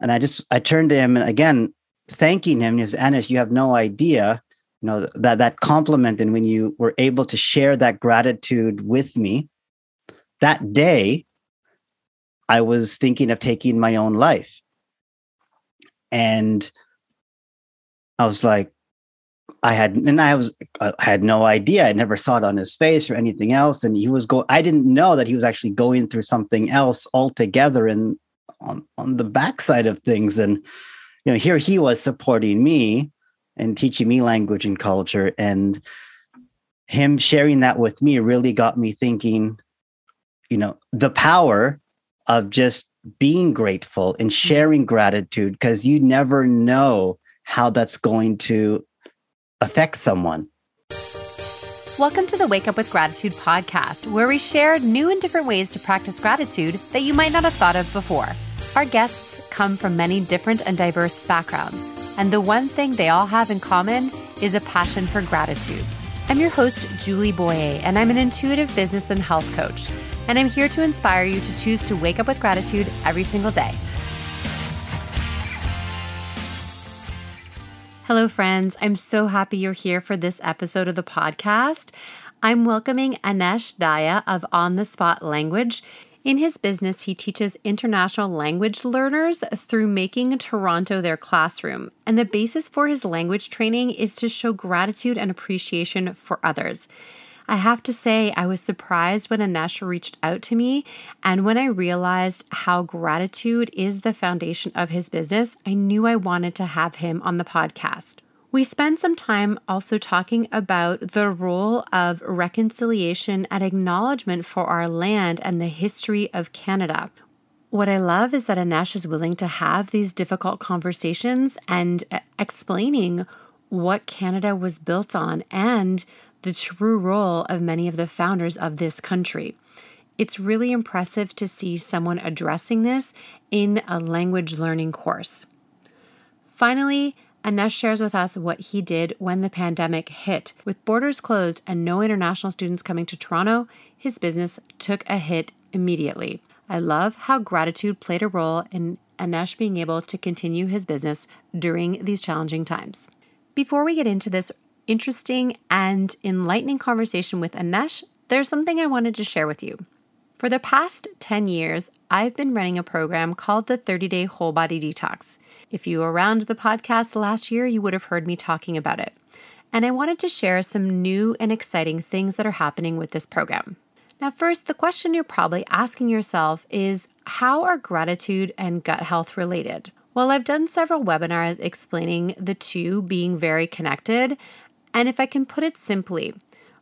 And I just I turned to him and again thanking him. He was Anesh, you have no idea, you know, that that compliment and when you were able to share that gratitude with me that day, I was thinking of taking my own life. And I was like, I had, and I was, I had no idea. I never saw it on his face or anything else. And he was going, I didn't know that he was actually going through something else altogether and on, on the backside of things. And, you know, here he was supporting me and teaching me language and culture. And him sharing that with me really got me thinking, you know, the power of just being grateful and mm-hmm. sharing gratitude because you never know how that's going to affect someone. Welcome to the Wake Up with Gratitude podcast, where we share new and different ways to practice gratitude that you might not have thought of before. Our guests come from many different and diverse backgrounds, and the one thing they all have in common is a passion for gratitude. I'm your host, Julie Boyer, and I'm an intuitive business and health coach and I'm here to inspire you to choose to wake up with gratitude every single day. Hello, friends. I'm so happy you're here for this episode of the podcast. I'm welcoming Anesh Daya of On the Spot Language. In his business, he teaches international language learners through making Toronto their classroom. And the basis for his language training is to show gratitude and appreciation for others. I have to say, I was surprised when Anesh reached out to me. And when I realized how gratitude is the foundation of his business, I knew I wanted to have him on the podcast. We spend some time also talking about the role of reconciliation and acknowledgement for our land and the history of Canada. What I love is that Anesh is willing to have these difficult conversations and explaining what Canada was built on and the true role of many of the founders of this country. It's really impressive to see someone addressing this in a language learning course. Finally, Anesh shares with us what he did when the pandemic hit. With borders closed and no international students coming to Toronto, his business took a hit immediately. I love how gratitude played a role in Anesh being able to continue his business during these challenging times. Before we get into this interesting and enlightening conversation with Anesh, there's something I wanted to share with you. For the past 10 years, I've been running a program called the 30 Day Whole Body Detox. If you were around the podcast last year, you would have heard me talking about it. And I wanted to share some new and exciting things that are happening with this program. Now, first, the question you're probably asking yourself is how are gratitude and gut health related? Well, I've done several webinars explaining the two being very connected, and if I can put it simply,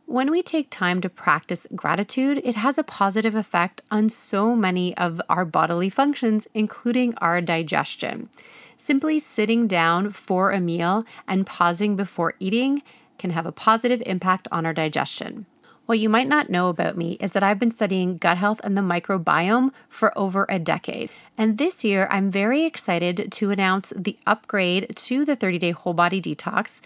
when we take time to practice gratitude, it has a positive effect on so many of our bodily functions, including our digestion. Simply sitting down for a meal and pausing before eating can have a positive impact on our digestion. What you might not know about me is that I've been studying gut health and the microbiome for over a decade. And this year, I'm very excited to announce the upgrade to the 30 day whole body detox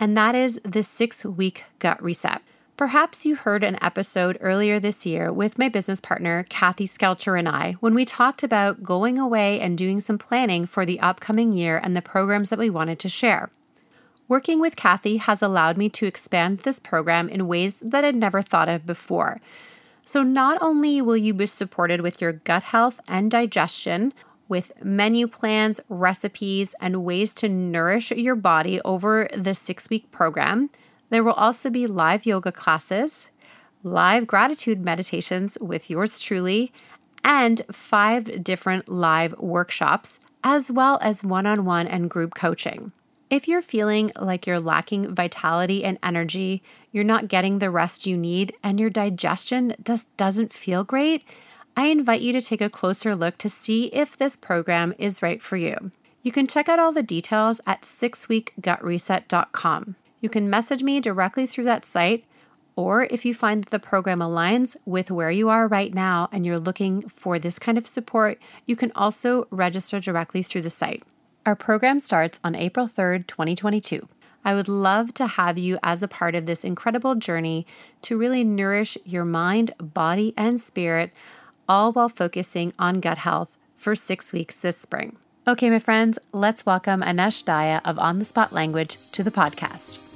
and that is the six week gut reset. Perhaps you heard an episode earlier this year with my business partner, Kathy Skelcher, and I, when we talked about going away and doing some planning for the upcoming year and the programs that we wanted to share. Working with Kathy has allowed me to expand this program in ways that I'd never thought of before. So, not only will you be supported with your gut health and digestion, with menu plans, recipes, and ways to nourish your body over the six week program. There will also be live yoga classes, live gratitude meditations with yours truly, and five different live workshops, as well as one on one and group coaching. If you're feeling like you're lacking vitality and energy, you're not getting the rest you need, and your digestion just doesn't feel great, I invite you to take a closer look to see if this program is right for you. You can check out all the details at sixweekgutreset.com. You can message me directly through that site, or if you find that the program aligns with where you are right now and you're looking for this kind of support, you can also register directly through the site. Our program starts on April 3rd, 2022. I would love to have you as a part of this incredible journey to really nourish your mind, body, and spirit all while focusing on gut health for six weeks this spring. Okay, my friends, let's welcome Anesh Daya of On the Spot Language to the podcast.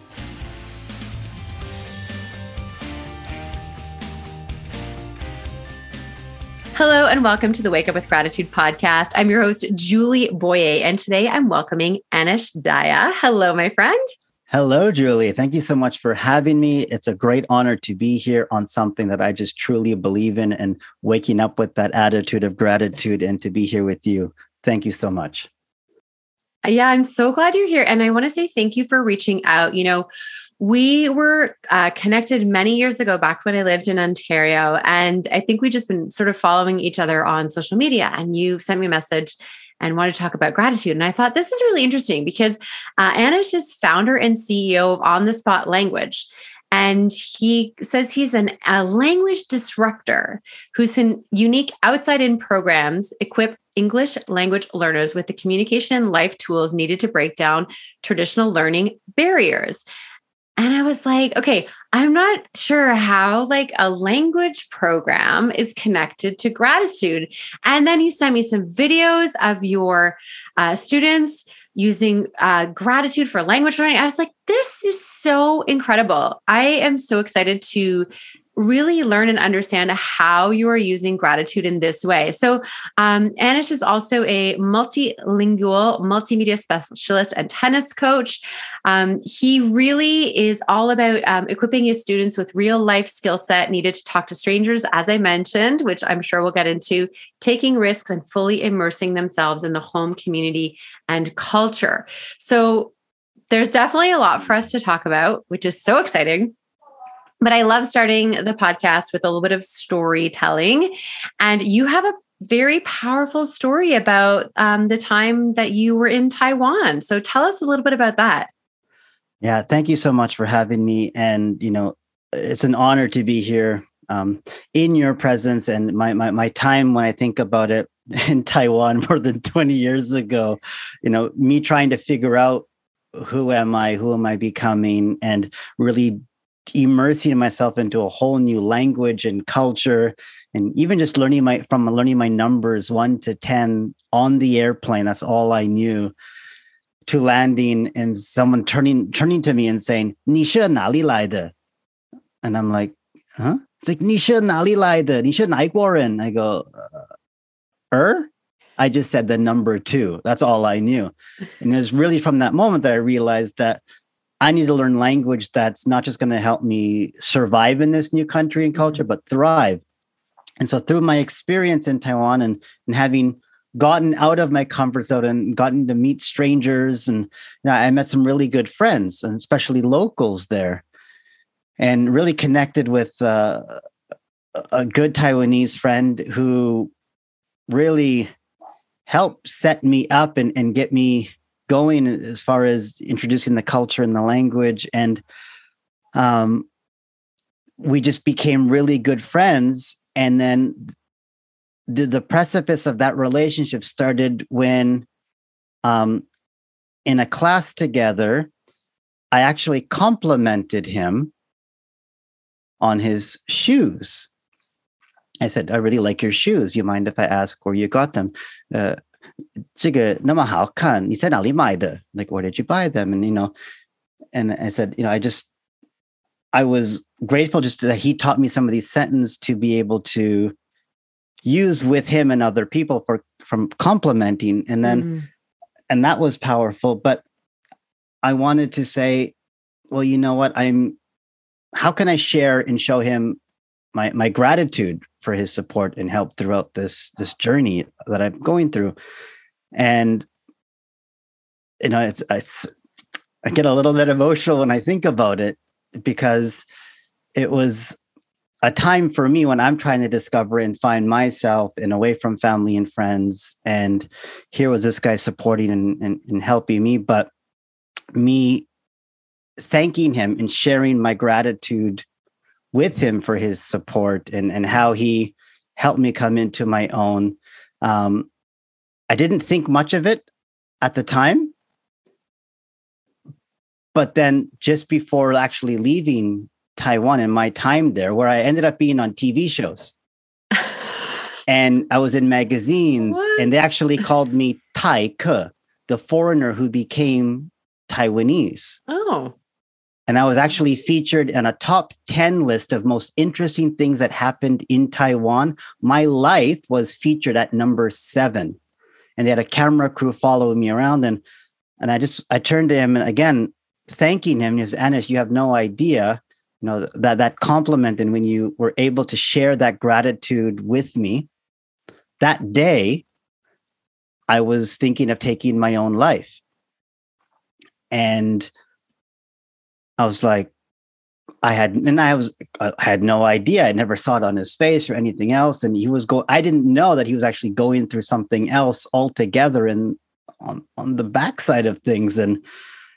Hello, and welcome to the Wake Up with Gratitude podcast. I'm your host, Julie Boyer, and today I'm welcoming Anesh Daya. Hello, my friend. Hello, Julie. Thank you so much for having me. It's a great honor to be here on something that I just truly believe in and waking up with that attitude of gratitude and to be here with you. Thank you so much. Yeah, I'm so glad you're here. And I want to say thank you for reaching out. You know, we were uh, connected many years ago back when I lived in Ontario. And I think we've just been sort of following each other on social media. And you sent me a message and wanted to talk about gratitude. And I thought this is really interesting because uh, Anesh is founder and CEO of On the Spot Language. And he says he's an, a language disruptor whose unique outside in programs equip English language learners with the communication and life tools needed to break down traditional learning barriers. And I was like, okay, I'm not sure how like a language program is connected to gratitude. And then he sent me some videos of your uh, students using uh, gratitude for language learning. I was like, this is so incredible. I am so excited to really learn and understand how you are using gratitude in this way. So, um, Anesh is also a multilingual multimedia specialist and tennis coach. Um, he really is all about um, equipping his students with real life skill set needed to talk to strangers, as I mentioned, which I'm sure we'll get into, taking risks and fully immersing themselves in the home community and culture. So, there's definitely a lot for us to talk about, which is so exciting. But I love starting the podcast with a little bit of storytelling. And you have a very powerful story about um, the time that you were in Taiwan. So tell us a little bit about that. Yeah, thank you so much for having me. And, you know, it's an honor to be here um, in your presence and my, my, my time when I think about it in Taiwan more than 20 years ago, you know, me trying to figure out who am I, who am I becoming, and really immersing myself into a whole new language and culture and even just learning my from learning my numbers 1 to 10 on the airplane that's all i knew to landing and someone turning turning to me and saying nisha nali laide and i'm like huh? It's like nisha nali laida nisha naikwaran i go uh, er? I just said the number 2 that's all i knew. And it was really from that moment that i realized that I need to learn language that's not just going to help me survive in this new country and culture, mm-hmm. but thrive. And so through my experience in Taiwan and, and having gotten out of my comfort zone and gotten to meet strangers and you know, I met some really good friends and especially locals there and really connected with uh, a good Taiwanese friend who really helped set me up and, and get me going as far as introducing the culture and the language and um, we just became really good friends and then the, the precipice of that relationship started when um, in a class together i actually complimented him on his shoes. I said i really like your shoes. You mind if i ask where you got them? Uh, 这个那么好看，你在哪里买的？Like where did you buy them? And you know, and I said, you know, I just I was grateful just that he taught me some of these sentences to be able to use with him and other people for from complimenting and then mm. and that was powerful but i wanted to say well you know what i'm how can i share and show him my my gratitude for his support and help throughout this this journey that I'm going through. And you know, it's, it's I get a little bit emotional when I think about it because it was a time for me when I'm trying to discover and find myself and away from family and friends. And here was this guy supporting and, and, and helping me, but me thanking him and sharing my gratitude with him for his support and, and how he helped me come into my own. Um, I didn't think much of it at the time. But then just before actually leaving Taiwan and my time there, where I ended up being on TV shows. and I was in magazines, What? and they actually called me Tai Ke, the foreigner who became Taiwanese. Oh. And I was actually featured in a top 10 list of most interesting things that happened in Taiwan. My life was featured at number seven. And they had a camera crew following me around. And and I just I turned to him and again thanking him. He says, Anesh, you have no idea, you know, that that compliment. And when you were able to share that gratitude with me, that day I was thinking of taking my own life. And I was like, I had, and I was, I had no idea. I never saw it on his face or anything else. And he was going, I didn't know that he was actually going through something else altogether and on, on the backside of things. And,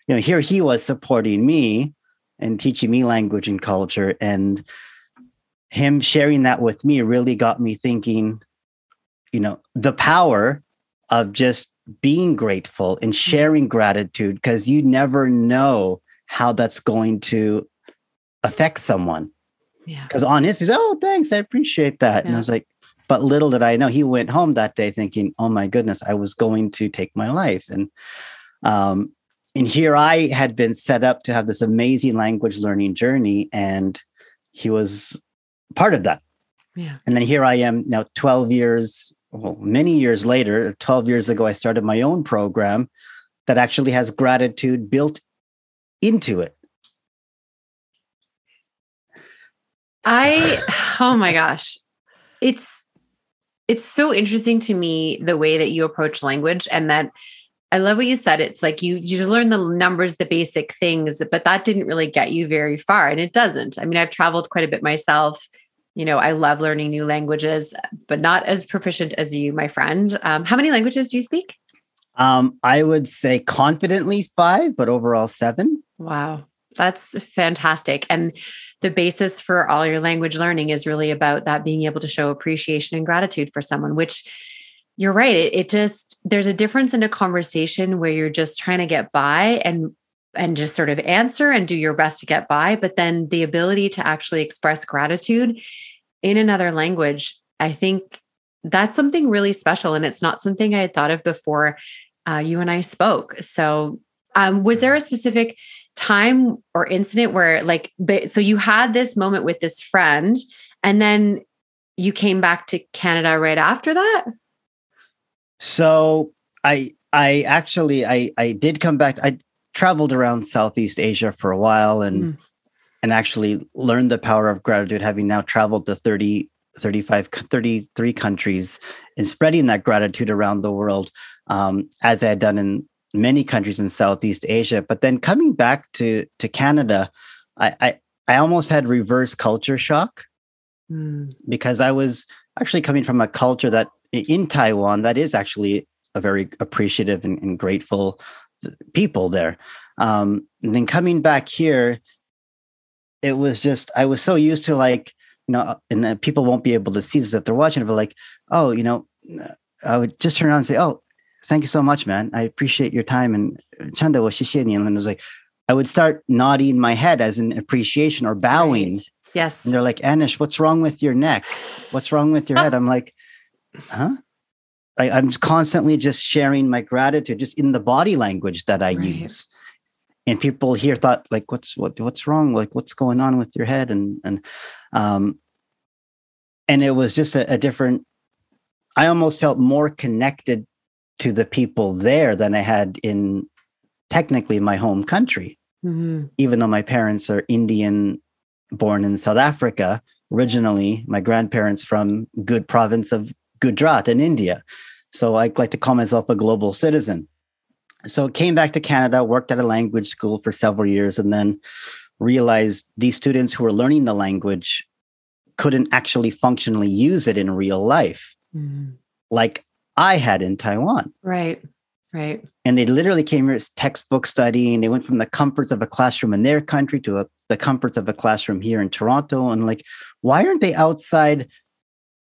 you know, here he was supporting me and teaching me language and culture. And him sharing that with me really got me thinking, you know, the power of just being grateful and sharing gratitude because you never know how that's going to affect someone. Yeah. Because on his face, oh, thanks, I appreciate that. And I was like, but little did I know, he went home that day thinking, oh my goodness, I was going to take my life. And um, and here I had been set up to have this amazing language learning journey, and he was part of that. Yeah. And then here I am now, 12 years, well, many years later, 12 years ago, I started my own program that actually has gratitude built into it. I oh my gosh. It's it's so interesting to me the way that you approach language and that I love what you said. It's like you you learn the numbers, the basic things, but that didn't really get you very far. And it doesn't. I mean, I've traveled quite a bit myself. You know, I love learning new languages, but not as proficient as you, my friend. Um, how many languages do you speak? Um, I would say confidently five, but overall seven. Wow. That's fantastic. And the basis for all your language learning is really about that being able to show appreciation and gratitude for someone, which you're right. It, it just, there's a difference in a conversation where you're just trying to get by and and just sort of answer and do your best to get by but then the ability to actually express gratitude in another language i think that's something really special and it's not something i had thought of before uh, you and i spoke so um, was there a specific time or incident where like but, so you had this moment with this friend and then you came back to canada right after that So I I actually I I did come back. I traveled around Southeast Asia for a while and Mm. and actually learned the power of gratitude having now traveled to 30 35 33 countries and spreading that gratitude around the world um, as I had done in many countries in Southeast Asia. But then coming back to to Canada, I I, I almost had reverse culture shock Hmm. because I was actually coming from a culture that in Taiwan that is actually a very appreciative and, and grateful people there. Um, and then coming back here, it was just I was so used to like you know, and uh, people won't be able to see this if they're watching it, but like, oh, you know, I would just turn around and say, oh, thank you so much, man. I appreciate your time and uh, chanda wa xie ni. And was like, I would start nodding my head as an appreciation or bowing. Right. yes And they're like, Anesh, what's wrong with your neck? What's wrong with your head? I'm like, huh? I, I'm constantly just sharing my gratitude just in the body language that I Right. use. And people here thought, like, what's what what's wrong? Like, what's going on with your head? And and um and it was just a, a different I almost felt more connected to the people there than I had in technically my home country Mhm. even though my parents are Indian born in South Africa, originally my grandparents from good province of Gujarat in India. So I like to call myself a global citizen. So came back to Canada, worked at a language school for several years, and then realized these students who were learning the language couldn't actually functionally use it in real life, Mhm. like I had in Taiwan right right and they literally came here as textbook studying. They went from the comforts of a classroom in their country to a, the comforts of a classroom here in Toronto. And like, why aren't they outside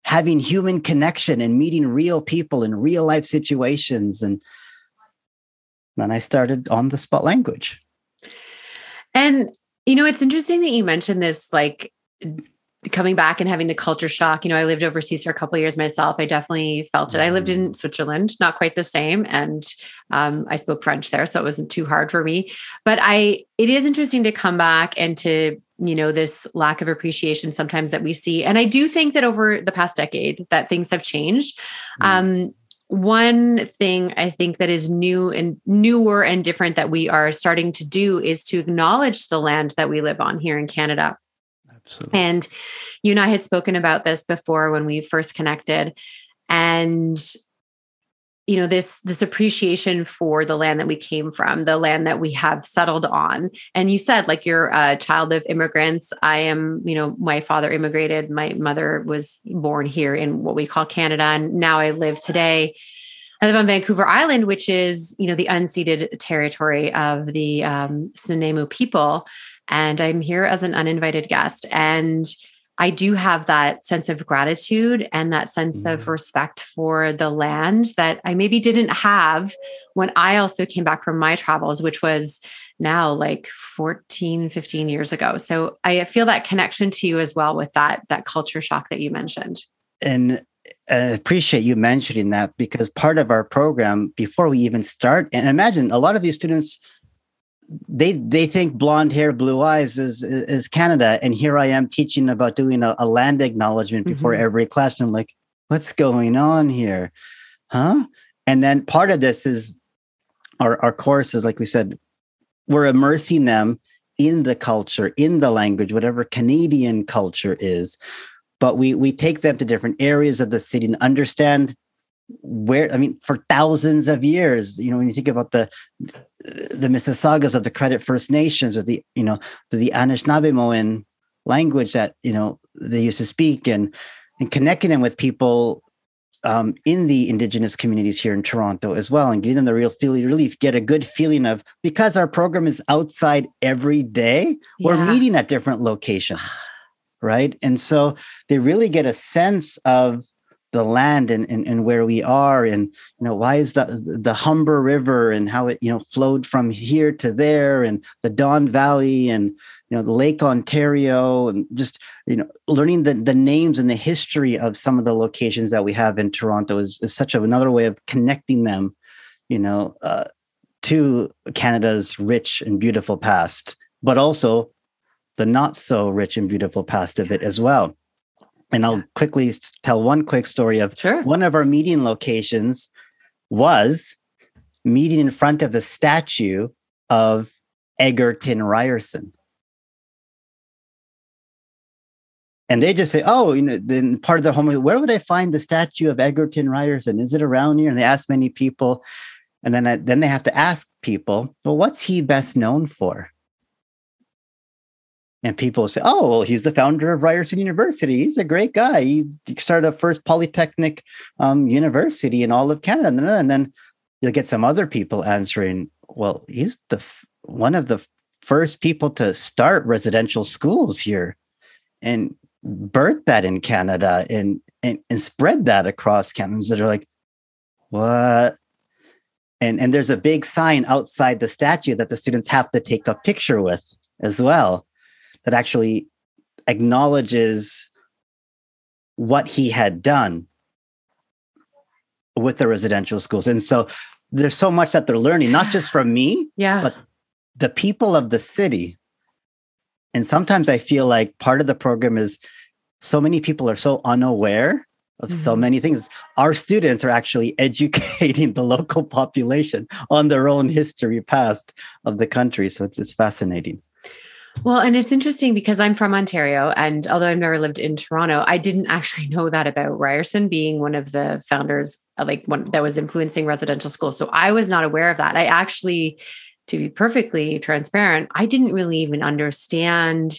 having human connection and meeting real people in real life situations? And then I started on the spot language. And you know, it's interesting that you mentioned this like coming back and having the culture shock. You know, I lived overseas for a couple years myself. I definitely felt it. I lived in mm. Switzerland, not quite the same, and um, I spoke French there, so it wasn't too hard for me. But I, it is interesting to come back and to you know this lack of appreciation sometimes that we see, and I do think that over the past decade that things have changed. Mm. Um, one thing I think that is new and newer and different that we are starting to do is to acknowledge the land that we live on here in Canada. Absolutely. And you and I had spoken about this before when we first connected. And you know this this appreciation for the land that we came from the land that we have settled on. And you said like you're a child of immigrants. I am you know my father immigrated. My mother was born here in what we call canada. And now i live today. I live on Vancouver Island, which is, you know, the unceded territory of the um, Snuneymuxw people and I'm here as an uninvited guest. And I do have that sense of gratitude and that sense mm. of respect for the land that I maybe didn't have when I also came back from my travels, which was now like 14 15 years ago so i feel that connection to you as well with that that culture shock that you mentioned and I appreciate you mentioning that because part of our program before we even start and imagine a lot of these students they they think blonde hair, blue eyes is is Canada, and here I am teaching about doing a, a land acknowledgement before mm-hmm. every class. And I'm like, what's going on here, huh? And then part of this is our our courses, like we said, we're immersing them in the culture, in the language, whatever Canadian culture is. But we we take them to different areas of the city and understand where i mean for thousands of years you know when you think about the the mississaugas of the credit first nations or the you know the, the anishinaabemowin language that you know they used to speak and and connecting them with people um, in the indigenous communities here in toronto as well and getting them the real feeling really get a good feeling of because our program is outside every day yeah. we're meeting at different locations right and so they really get a sense of the land and, and, and where we are and you know why is the the humber river and how it you know flowed from here to there and the don valley and you know the lake ontario and just you know learning the, the names and the history of some of the locations that we have in toronto is, is such a, another way of connecting them you know uh, to canada's rich and beautiful past but also the not so rich and beautiful past of it as well and I'll quickly tell one quick story of sure. one of our meeting locations was meeting in front of the statue of Egerton Ryerson. And they just say, oh, you know, then part of the home, where would I find the statue of Egerton Ryerson? Is it around here? And they ask many people. And then, I, then they have to ask people, well, what's he best known for? And people say, oh, well, he's the founder of Ryerson University. He's a great guy. He started the first polytechnic um, university in all of Canada. And then you'll get some other people answering, well, he's the one of the first people to start residential schools here and birth that in Canada and, and, and spread that across Canada. That are like, what? And, and there's a big sign outside the statue that the students have to take a picture with as well that actually acknowledges what he had done with the residential schools. And so there's so much that they're learning, not just from me, yeah. but the people of the city. And sometimes I feel like part of the program is so many people are so unaware of mm-hmm. so many things. Our students are actually educating the local population on their own history past of the country. So it's, it's fascinating. Well, and it's interesting because I'm from Ontario, and although I've never lived in Toronto, I didn't actually know that about Ryerson being one of the founders, uh, like one that was influencing residential schools. So I was not aware of that. I actually, to be perfectly transparent, I didn't really even understand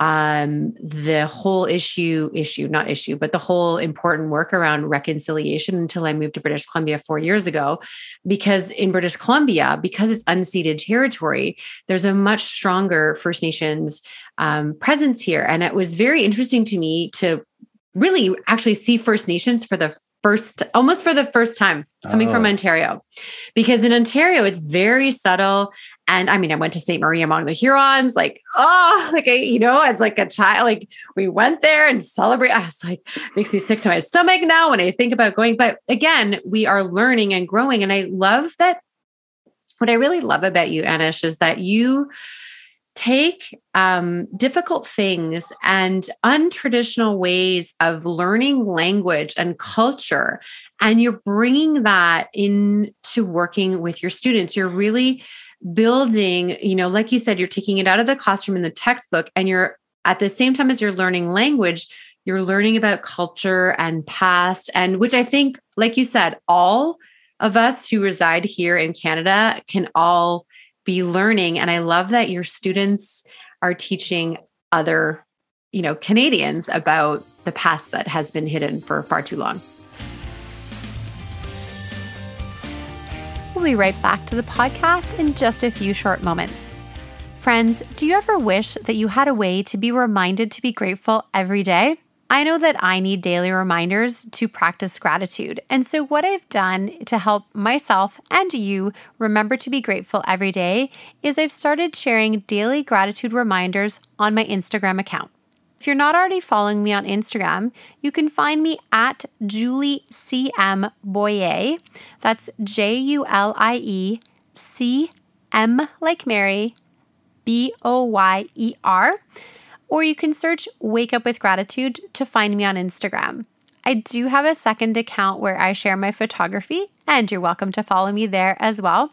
um, the whole issue, issue, not issue, but the whole important work around reconciliation until I moved to British Columbia four years ago. Because in British Columbia, because it's unceded territory, there's a much stronger First Nations um, presence here. And it was very interesting to me to really actually see First Nations for the first, almost for the first time coming oh. from Ontario. Because in Ontario, it's very subtle. And I mean, I went to St. Marie among the Hurons, like, oh, like, I, you know, as like a child, like we went there and celebrate. I was like, makes me sick to my stomach now when I think about going. But again, we are learning and growing. And I love that. What I really love about you, Anesh, is that you take um, difficult things and untraditional ways of learning language and culture, and you're bringing that into working with your students. You're really building, you know, like you said, you're taking it out of the classroom in the textbook, and you're at the same time as you're learning language, you're learning about culture and past, and which I think, like you said, all of us who reside here in Canada can all be learning. And I love that your students are teaching other, you know, Canadians about the past that has been hidden for far too long. We'll be right back to the podcast in just a few short moments. Friends, do you ever wish that you had a way to be reminded to be grateful every day? I know that I need daily reminders to practice gratitude. And so, what I've done to help myself and you remember to be grateful every day is I've started sharing daily gratitude reminders on my Instagram account. If you're not already following me on Instagram, you can find me at Julie C.M. Boyer. That's J U L I E C M like Mary, B O Y E R or you can search Wake Up with Gratitude to find me on Instagram. I do have a second account where I share my photography, and you're welcome to follow me there as well.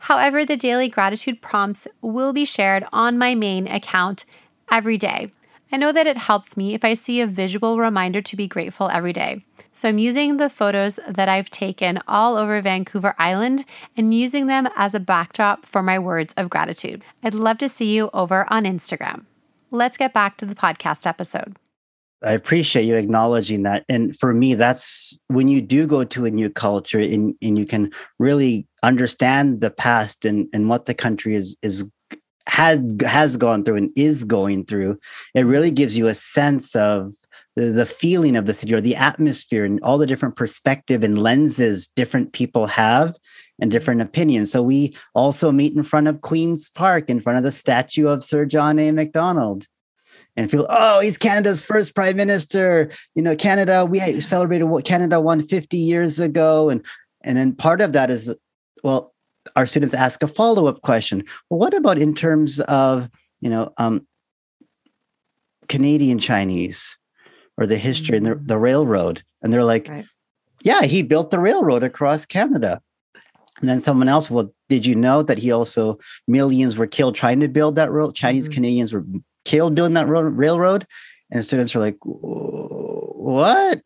However, the daily gratitude prompts will be shared on my main account every day. I know that it helps me if I see a visual reminder to be grateful every day. So I'm using the photos that I've taken all over Vancouver Island and using them as a backdrop for my words of gratitude. I'd love to see you over on Instagram let's get back to the podcast episode. I appreciate you acknowledging that. And for me, that's when you do go to a new culture and, and you can really understand the past and, and what the country is is has has gone through and is going through, it really gives you a sense of the, the feeling of the city or the atmosphere and all the different perspective and lenses different people have and different opinions. So we also meet in front of Queen's Park, in front of the statue of Sir John A. Macdonald. And feel, oh, he's Canada's first prime minister. You know, Canada, we celebrated what Canada won 50 years ago. And and then part of that is, well, our students ask a follow-up question. Well, what about in terms of, you know, um, Canadian Chinese or the history mm-hmm. and the, the railroad? And they're like, right. yeah, he built the railroad across Canada. And then someone else, well, did you know that he also millions were killed trying to build that road? Chinese mm-hmm. Canadians were killed building that road, railroad. And students are like, what?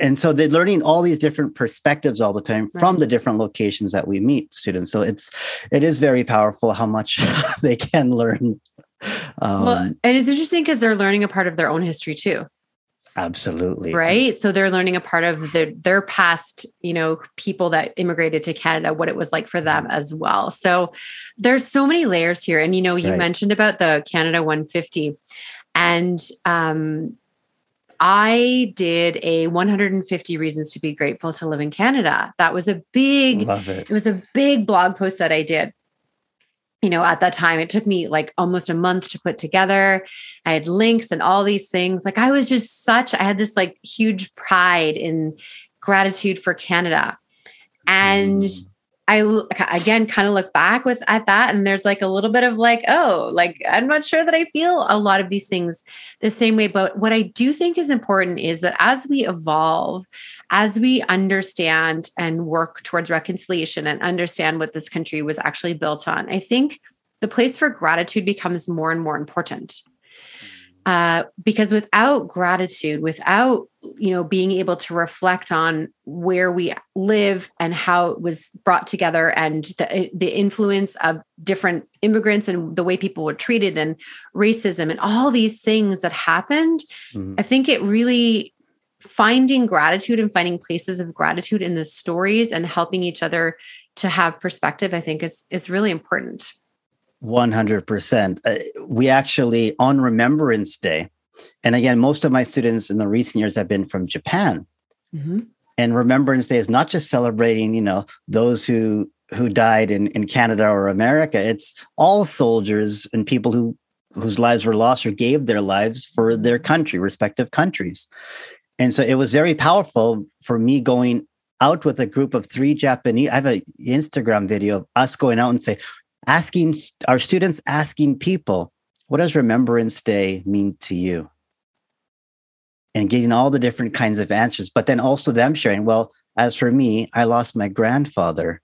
And so they're learning all these different perspectives all the time right. from the different locations that we meet students. So it's it is very powerful how much they can learn. Um, well, and it's interesting because they're learning a part of their own history too. Absolutely. Right. So they're learning a part of the, their past, you know, people that immigrated to Canada, what it was like for them as well. So there's so many layers here. And, you know, you right. mentioned about the Canada 150. And um, I did a 150 reasons to be grateful to live in Canada. That was a big, Love it. it was a big blog post that I did you know, at that time, it took me like almost a month to put together. I had links and all these things. Like I was just such, I had this like huge pride in gratitude for Canada. And mm. I again kind of look back with at that and there's like a little bit of like oh like I'm not sure that I feel a lot of these things the same way. But what I do think is important is that as we evolve as we understand and work towards reconciliation and understand what this country was actually built on I think the place for gratitude becomes more and more important uh, because without gratitude without you know being able to reflect on where we live and how it was brought together and the, the influence of different immigrants and the way people were treated and racism and all these things that happened mm-hmm. i think it really finding gratitude and finding places of gratitude in the stories and helping each other to have perspective i think is is really important 100%. Uh, we actually, on Remembrance Day, and again, most of my students in the recent years have been from Japan. Mm-hmm. and Remembrance Day is not just celebrating, you know, those who who died in, in Canada or America. It's all soldiers and people who whose lives were lost or gave their lives for their country, respective countries. And so it was very powerful for me going out with a group of three Japanese. I have an Instagram video of us going out and say, asking our students asking people, what does Remembrance Day mean to you? And getting all the different kinds of answers, but then also them sharing, well, as for me, I lost my grandfather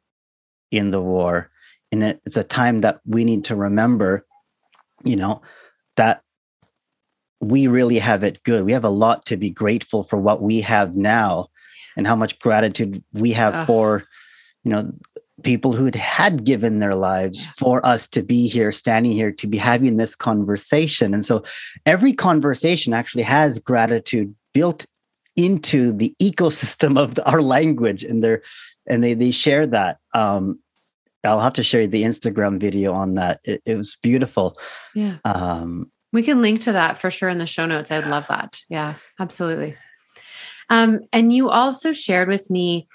in the war. And it's a time that we need to remember, you know, that we really have it good. We have a lot to be grateful for what we have now and how much gratitude we have uh, for, you know, people who had given their lives for us to be here, standing here, to be having this conversation. And so every conversation actually has gratitude built into the ecosystem of the, our language and they and they they share that. Um i'll have to share the instagram video on that. It, it was beautiful. Yeah. Um we can link to that for sure in the show notes. I'd love that. Yeah absolutely. Um and you also shared with me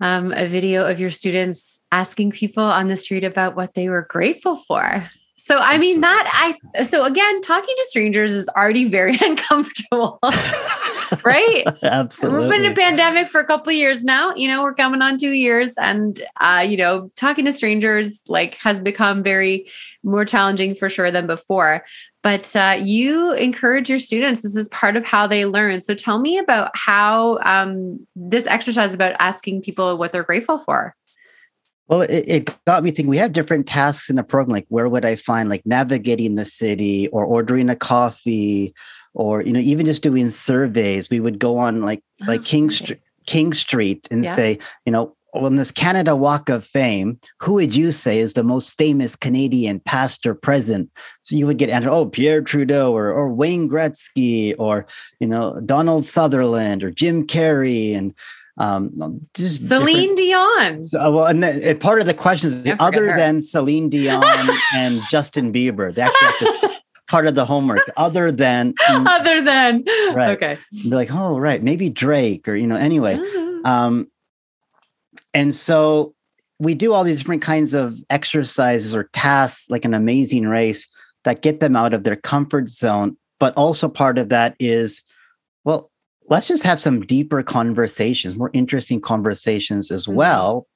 um, a video of your students asking people on the street about what they were grateful for so I mean that I so again talking to strangers is already very uncomfortable. right? Absolutely. We've been in a pandemic for a couple years now. You know, we're coming on 2 years and uh you know, talking to strangers like has become very more challenging for sure than before. But uh, you encourage your students. This is part of how they learn. So tell me about how um, this exercise about asking people what they're grateful for. Well, it, it, got me thinking. We have different tasks in the program, like where would I find, like navigating the city, or ordering a coffee, or you know, even just doing surveys. We would go on like oh, like King Street, King Street, and yeah. say, you know, on this Canada Walk of Fame, who would you say is the most famous Canadian past or present? So you would get answered, oh, Pierre Trudeau or or Wayne Gretzky or you know Donald Sutherland or Jim Carrey and um, just Celine Dion. So, well, and, the, part of the question is other her. than Celine Dion and Justin Bieber, they actually have to part of the homework. Other than other than right. Okay. Be like, oh right, maybe Drake or you know. Anyway, uh-huh. um, and so we do all these different kinds of exercises or tasks, like an amazing race, that get them out of their comfort zone. But also part of that is, well, let's just have some deeper conversations, more interesting conversations as mm-hmm. well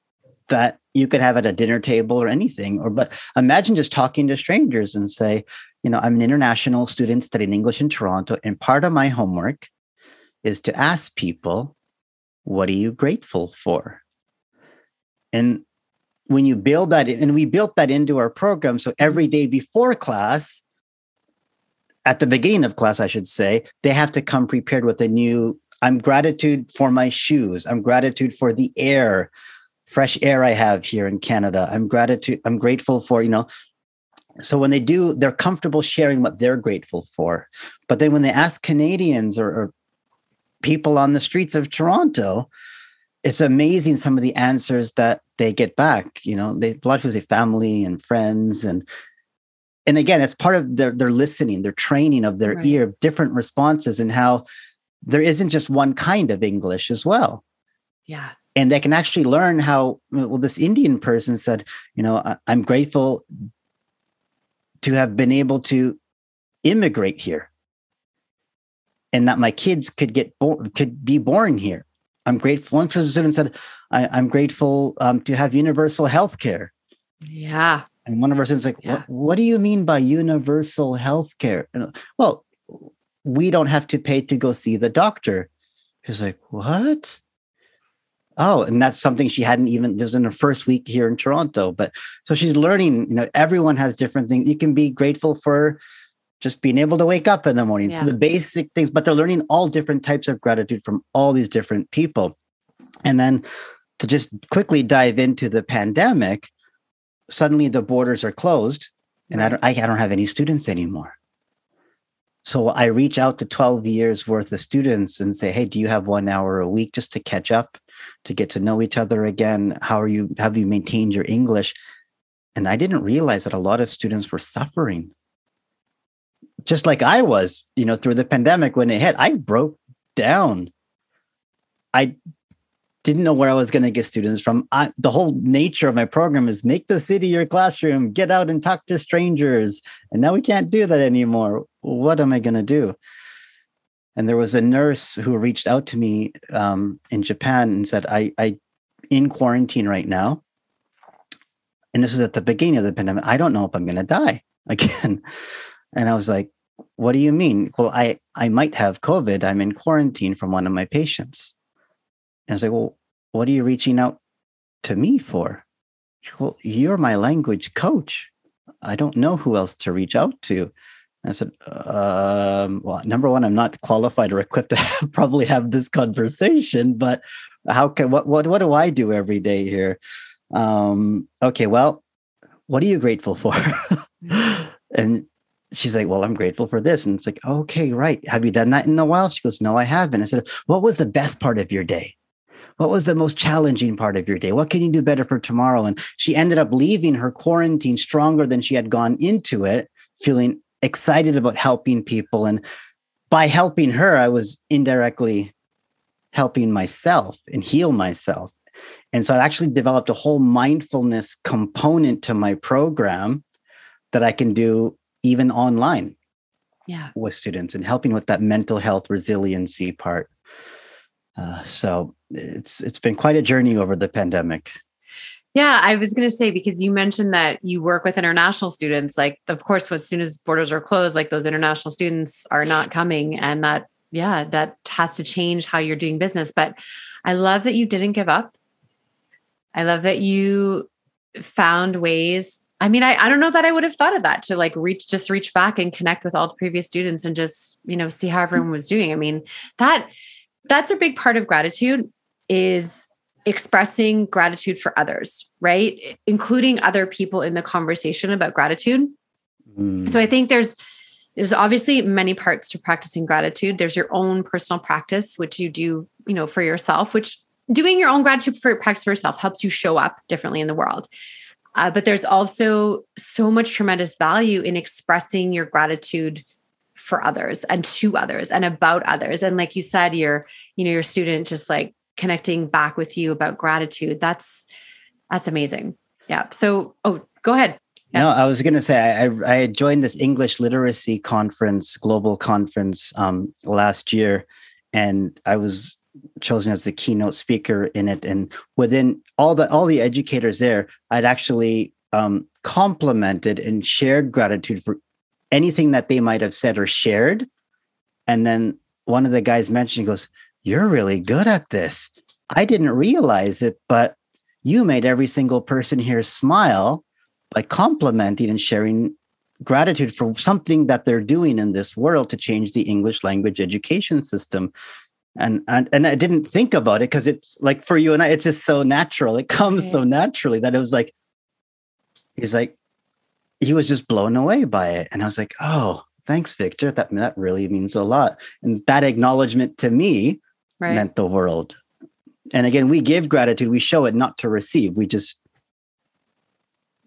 that you could have at a dinner table or anything. Or but imagine just talking to strangers and say, you know, I'm an international student studying English in Toronto, and part of my homework is to ask people, what are you grateful for? And when you build that, and we built that into our program. So every day before class, at the beginning of class, I should say, they have to come prepared with a new I'm gratitude for my shoes. I'm gratitude for the air, fresh air I have here in Canada. I'm gratitude, I'm grateful for, you know. So when they do, they're comfortable sharing what they're grateful for. But then when they ask Canadians or, or people on the streets of Toronto, it's amazing some of the answers that they get back. You know, they a lot of people say family and friends and and again, it's part of their their listening, their training of their right. ear, different responses, and how there isn't just one kind of English as well. Yeah. And they can actually learn how, well, this Indian person said, you know, I'm grateful to have been able to immigrate here and that my kids could get born, could be born here. I'm grateful. One student said, I, am grateful um, to have universal health care. Yeah. And one of our students like, yeah. what, what do you mean by universal health care? Well, we don't have to pay to go see the doctor. He's like, what? Oh, and that's something she hadn't even, There's in her first week here in Toronto. But so she's learning, you know, everyone has different things. You can be grateful for just being able to wake up in the morning. Yeah. So the basic things, but they're learning all different types of gratitude from all these different people. And then to just quickly dive into the pandemic, suddenly the borders are closed and. I, don't, I, I don't have any students anymore. So I reach out to 12 years worth of students and say, hey, do you have one hour a week just to catch up, to get to know each other again? How are you, have you maintained your English? And I didn't realize that a lot of students were suffering. Just like I was, you know, through the pandemic when it hit, I broke down. I didn't know where I was going to get students from. I, the whole nature of my program is make the city your classroom, get out and talk to strangers. And now we can't do that anymore. What am I going to do? And there was a nurse who reached out to me um, in Japan and said, I, I in quarantine right now. And this is at the beginning of the pandemic. I don't know if I'm going to die again. And I was like, what do you mean? Well, I, I might have COVID. I'm in quarantine from one of my patients. And I was like, well, what are you reaching out to me for? Well, you're my language coach. I don't know who else to reach out to. I said, um, well, number one, I'm not qualified or equipped to have, probably have this conversation, but how can, what, what, what do I do every day here? Um, okay, well, what are you grateful for? and she's like, well, I'm grateful for this. And it's like, okay, right. Have you done that in a while? She goes, no, I haven't. I said, what was the best part of your day? What was the most challenging part of your day? What can you do better for tomorrow? And she ended up leaving her quarantine stronger than she had gone into it, feeling excited about helping people. And by helping her, I was indirectly helping myself and heal myself. And so I actually developed a whole mindfulness component to my program that I can do even online yeah. with students and helping with that mental health resiliency part. Uh, so it's it's been quite a journey over the pandemic. Yeah, I was going to say because you mentioned that you work with international students. Like, of course, as soon as borders are closed, like those international students are not coming, and that yeah, that has to change how you're doing business. But I love that you didn't give up. I love that you found ways. I mean, I, I don't know that I would have thought of that to like reach, just reach back and connect with all the previous students and just, you know, see how everyone was doing. I mean, that that's a big part of gratitude is expressing gratitude for others, right? Including other people in the conversation about gratitude. Mm. So I think there's there's obviously many parts to practicing gratitude. There's your own personal practice which you do, you know, for yourself, which doing your own gratitude for practice for yourself helps you show up differently in the world. Uh, but there's also so much tremendous value in expressing your gratitude for others and to others and about others and like you said your you know your student just like connecting back with you about gratitude that's that's amazing yeah so oh go ahead yeah. No, I was going to say I, I joined this English literacy conference, global conference, um, last year, and I was chosen as the keynote speaker in it. And within all the all the educators there, I'd actually um, complimented and shared gratitude for anything that they might have said or shared. And then one of the guys mentioned, he goes, You're really good at this. I didn't realize it, but you made every single person here smile by complimenting and sharing gratitude for something that they're doing in this world to change the English language education system. And and, and I didn't think about it because it's like for you and I, it's just so natural. It comes okay. so naturally that it was like, he's like, he was just blown away by it. And I was like, oh, thanks, Victor. That, that really means a lot. And that acknowledgement to me right. meant the world. And again, we give gratitude, we show it not to receive. We just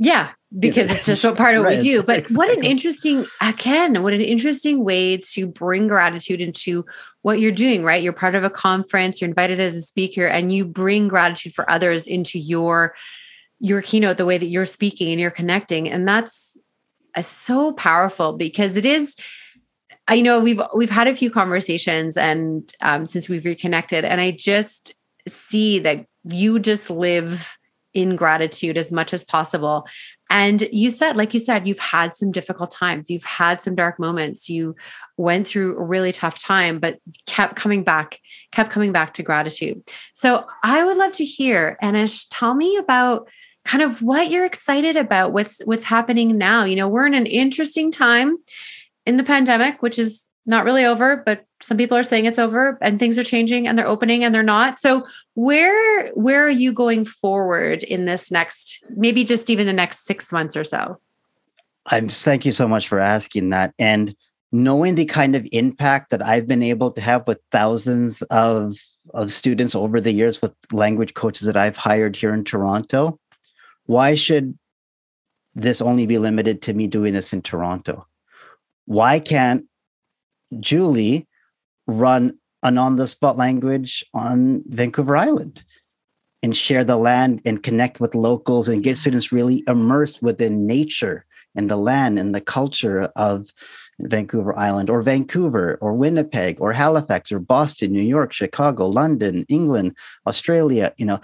yeah, because it's just what part of what we do. But exactly. what an interesting, again, what an interesting way to bring gratitude into what you're doing, right? You're part of a conference, you're invited as a speaker, and you bring gratitude for others into your your keynote, the way that you're speaking and you're connecting. And that's uh, so powerful because it is. I know we've we've had a few conversations and um, since we've reconnected, and I just see that you just live in gratitude as much as possible. And you said, like you said, you've had some difficult times, you've had some dark moments, you went through a really tough time, but kept coming back, kept coming back to gratitude. So I would love to hear, Anesh, tell me about kind of what you're excited about what's what's happening now you know we're in an interesting time in the pandemic which is not really over but some people are saying it's over and things are changing and they're opening and they're not. So where where are you going forward in this next maybe just even the next 6 months or so? I'm thank you so much for asking that. And knowing the kind of impact that i've been able to have with thousands of of students over the years with language coaches that i've hired here in toronto why should this only be limited to me doing this in Toronto? Why can't Julie run an on the spot language on Vancouver Island? and share the land and connect with locals and get students really immersed within nature and the land and the culture of Vancouver Island or Vancouver or Winnipeg or Halifax or Boston, New York, Chicago, London, England, Australia, you know.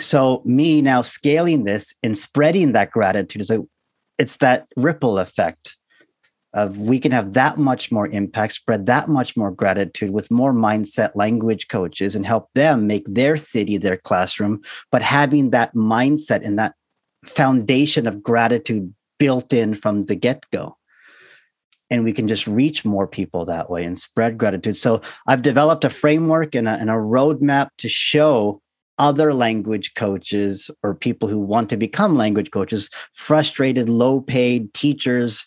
So me now scaling this and spreading that gratitude is a it's that ripple effect of we can have that much more impact, spread that much more gratitude with more mindset language coaches and help them make their city their classroom, but having that mindset and that foundation of gratitude built in from the get-go and we can just reach more people that way and spread gratitude. So I've developed a framework and a, and a roadmap to show other language coaches or people who want to become language coaches, frustrated, low paid teachers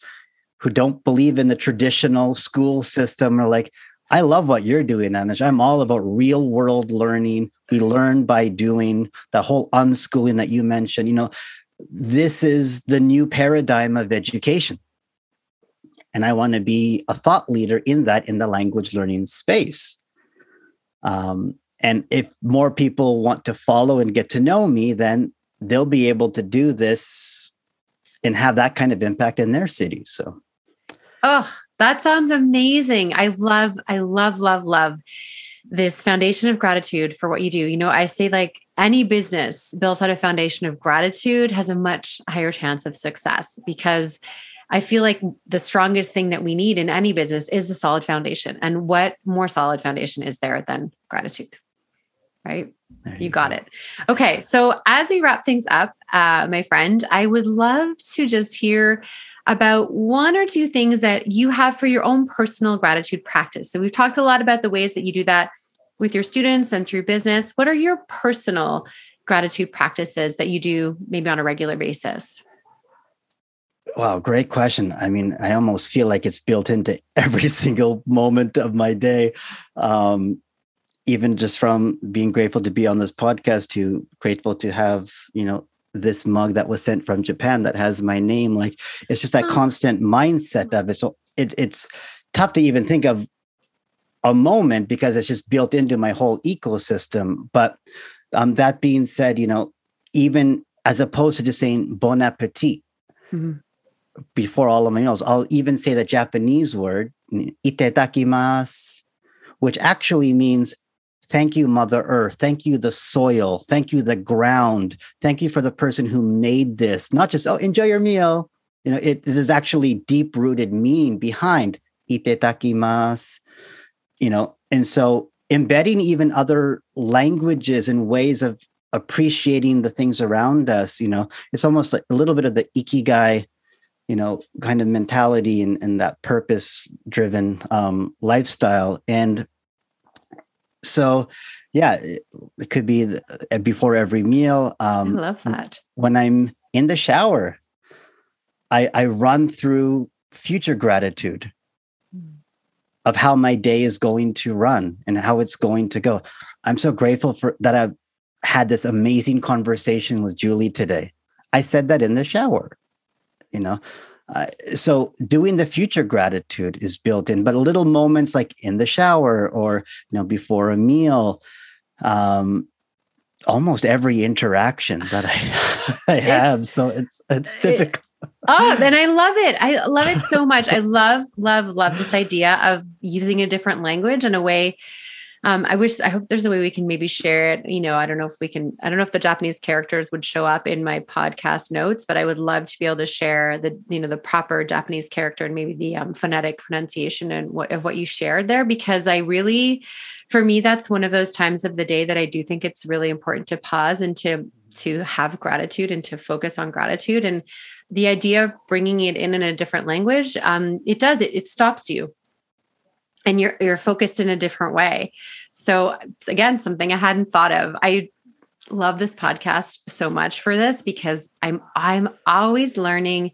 who don't believe in the traditional school system are like, I love what you're doing, Anesh. I'm all about real world learning. We learn by doing the whole unschooling that you mentioned. You know, this is the new paradigm of education and I want to be a thought leader in that in the language learning space. Um, and if more people want to follow and get to know me, then they'll be able to do this and have that kind of impact in their cities. So, oh, that sounds amazing. I love, I love, love, love this foundation of gratitude for what you do. You know, I say like any business built on a foundation of gratitude has a much higher chance of success because I feel like the strongest thing that we need in any business is a solid foundation. And what more solid foundation is there than gratitude? Right? So you got it. Okay. So as we wrap things up, uh, my friend, I would love to just hear about one or two things that you have for your own personal gratitude practice. So we've talked a lot about the ways that you do that with your students and through business. What are your personal gratitude practices that you do maybe on a regular basis? Wow, great question. I mean, I almost feel like it's built into every single moment of my day. Um, even just from being grateful to be on this podcast to grateful to have, you know, this mug that was sent from Japan that has my name. Like it's just that oh. constant mindset of it. So it, it's tough to even think of a moment because it's just built into my whole ecosystem. But um, that being said, you know, even as opposed to just saying bon appetit, mm-hmm before all of my meals, I'll even say the Japanese word, itadakimasu, which actually means thank you, Mother Earth. Thank you, the soil. Thank you, the ground. Thank you for the person who made this. Not just, oh, enjoy your meal. You know, it, it is actually deep rooted meaning behind itadakimasu, you know, and so embedding even other languages and ways of appreciating the things around us, you know, it's almost like a little bit of the ikigai you know kind of mentality and, and that purpose driven um, lifestyle and so yeah it, it could be the, uh, before every meal um, i love that. when i'm in the shower i i run through future gratitude mm. of how my day is going to run and how it's going to go. I'm so grateful for that i've had this amazing conversation with julie today. I said that in the shower you know uh, so doing the future gratitude is built in but little moments like in the shower or you know before a meal um almost every interaction that i, I have. So it's it's difficult. It, oh and i love it. I love it so much. I love love love this idea of using a different language in a way um, I wish, I hope there's a way we can maybe share it. You know, I don't know if we can, I don't know if the Japanese characters would show up in my podcast notes, but I would love to be able to share the, you know, the proper Japanese character and maybe the um, phonetic pronunciation and what of what you shared there, because I really, for me, that's one of those times of the day that I do think it's really important to pause and to, to have gratitude and to focus on gratitude. And the idea of bringing it in in a different language, um, it does, it, it stops you and you're you're focused in a different way. So again, something I hadn't thought of. I love this podcast so much for this because I'm I'm always learning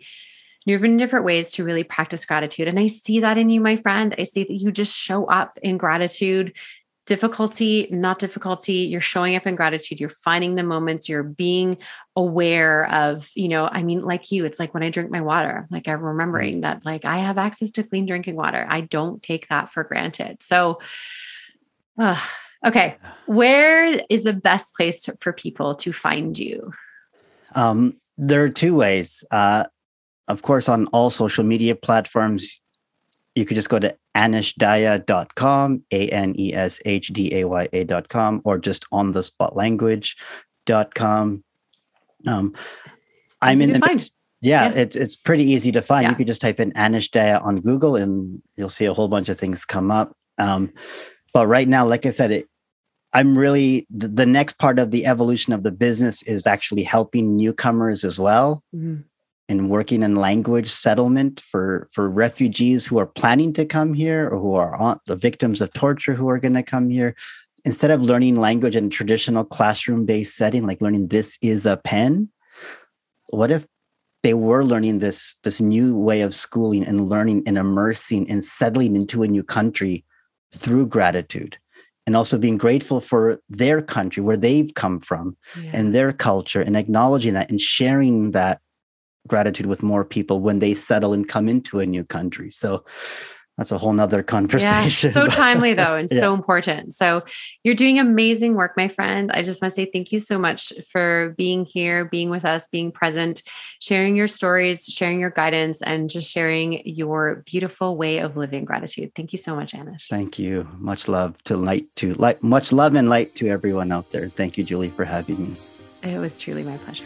and different ways to really practice gratitude. And I see that in you, my friend. I see that you just show up in gratitude difficulty, not difficulty, you're showing up in gratitude, you're finding the moments, you're being aware of, you know, I mean, like you, it's like when I drink my water, like I'm remembering that, like, I have access to clean drinking water. I don't take that for granted. So, uh, Okay. Where is the best place to, for people to find you? Um, there are two ways. Uh, of course, on all social media platforms, you could just go to aneshdaya.com, A N E S H D A Y A.com, or just on the spot language.com. Um, I'm in the mix. Yeah, yeah, it's it's pretty easy to find. Yeah. You could just type in Anesh Daya on Google and you'll see a whole bunch of things come up. Um, but right now, like I said, it, I'm really the, the, next part of the evolution of the business is actually helping newcomers as well. Mm-hmm and working in language settlement for for refugees who are planning to come here or who are on, the victims of torture who are going to come here instead of learning language in a traditional classroom based setting like learning this is a pen what if they were learning this this new way of schooling and learning and immersing and settling into a new country through gratitude and also being grateful for their country where they've come from yeah. and their culture and acknowledging that and sharing that gratitude with more people when they settle and come into a new country. So that's a whole nother conversation. Yeah, so timely though, and yeah. so important. So you're doing amazing work, my friend. I just want to say thank you so much for being here, being with us, being present, sharing your stories, sharing your guidance, and just sharing your beautiful way of living gratitude. Thank you so much, Anesh. Thank you. Much love to light to light, much love and light to everyone out there. Thank you, Julie, for having me. It was truly my pleasure.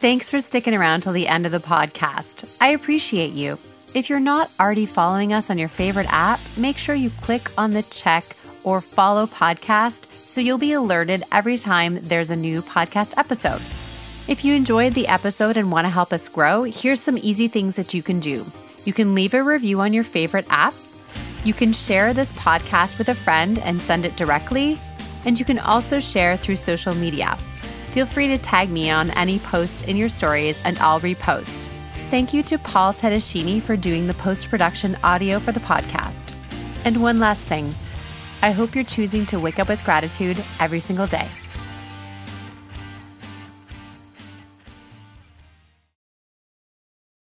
Thanks for sticking around till the end of the podcast. I appreciate you. If you're not already following us on your favorite app, make sure you click on the check or follow podcast so you'll be alerted every time there's a new podcast episode. If you enjoyed the episode and want to help us grow, here's some easy things that you can do. You can leave a review on your favorite app. You can share this podcast with a friend and send it directly. And you can also share through social media. Feel free to tag me on any posts in your stories and I'll repost. Thank you to Paul Tedeschini for doing the post production audio for the podcast. And one last thing I hope you're choosing to wake up with gratitude every single day.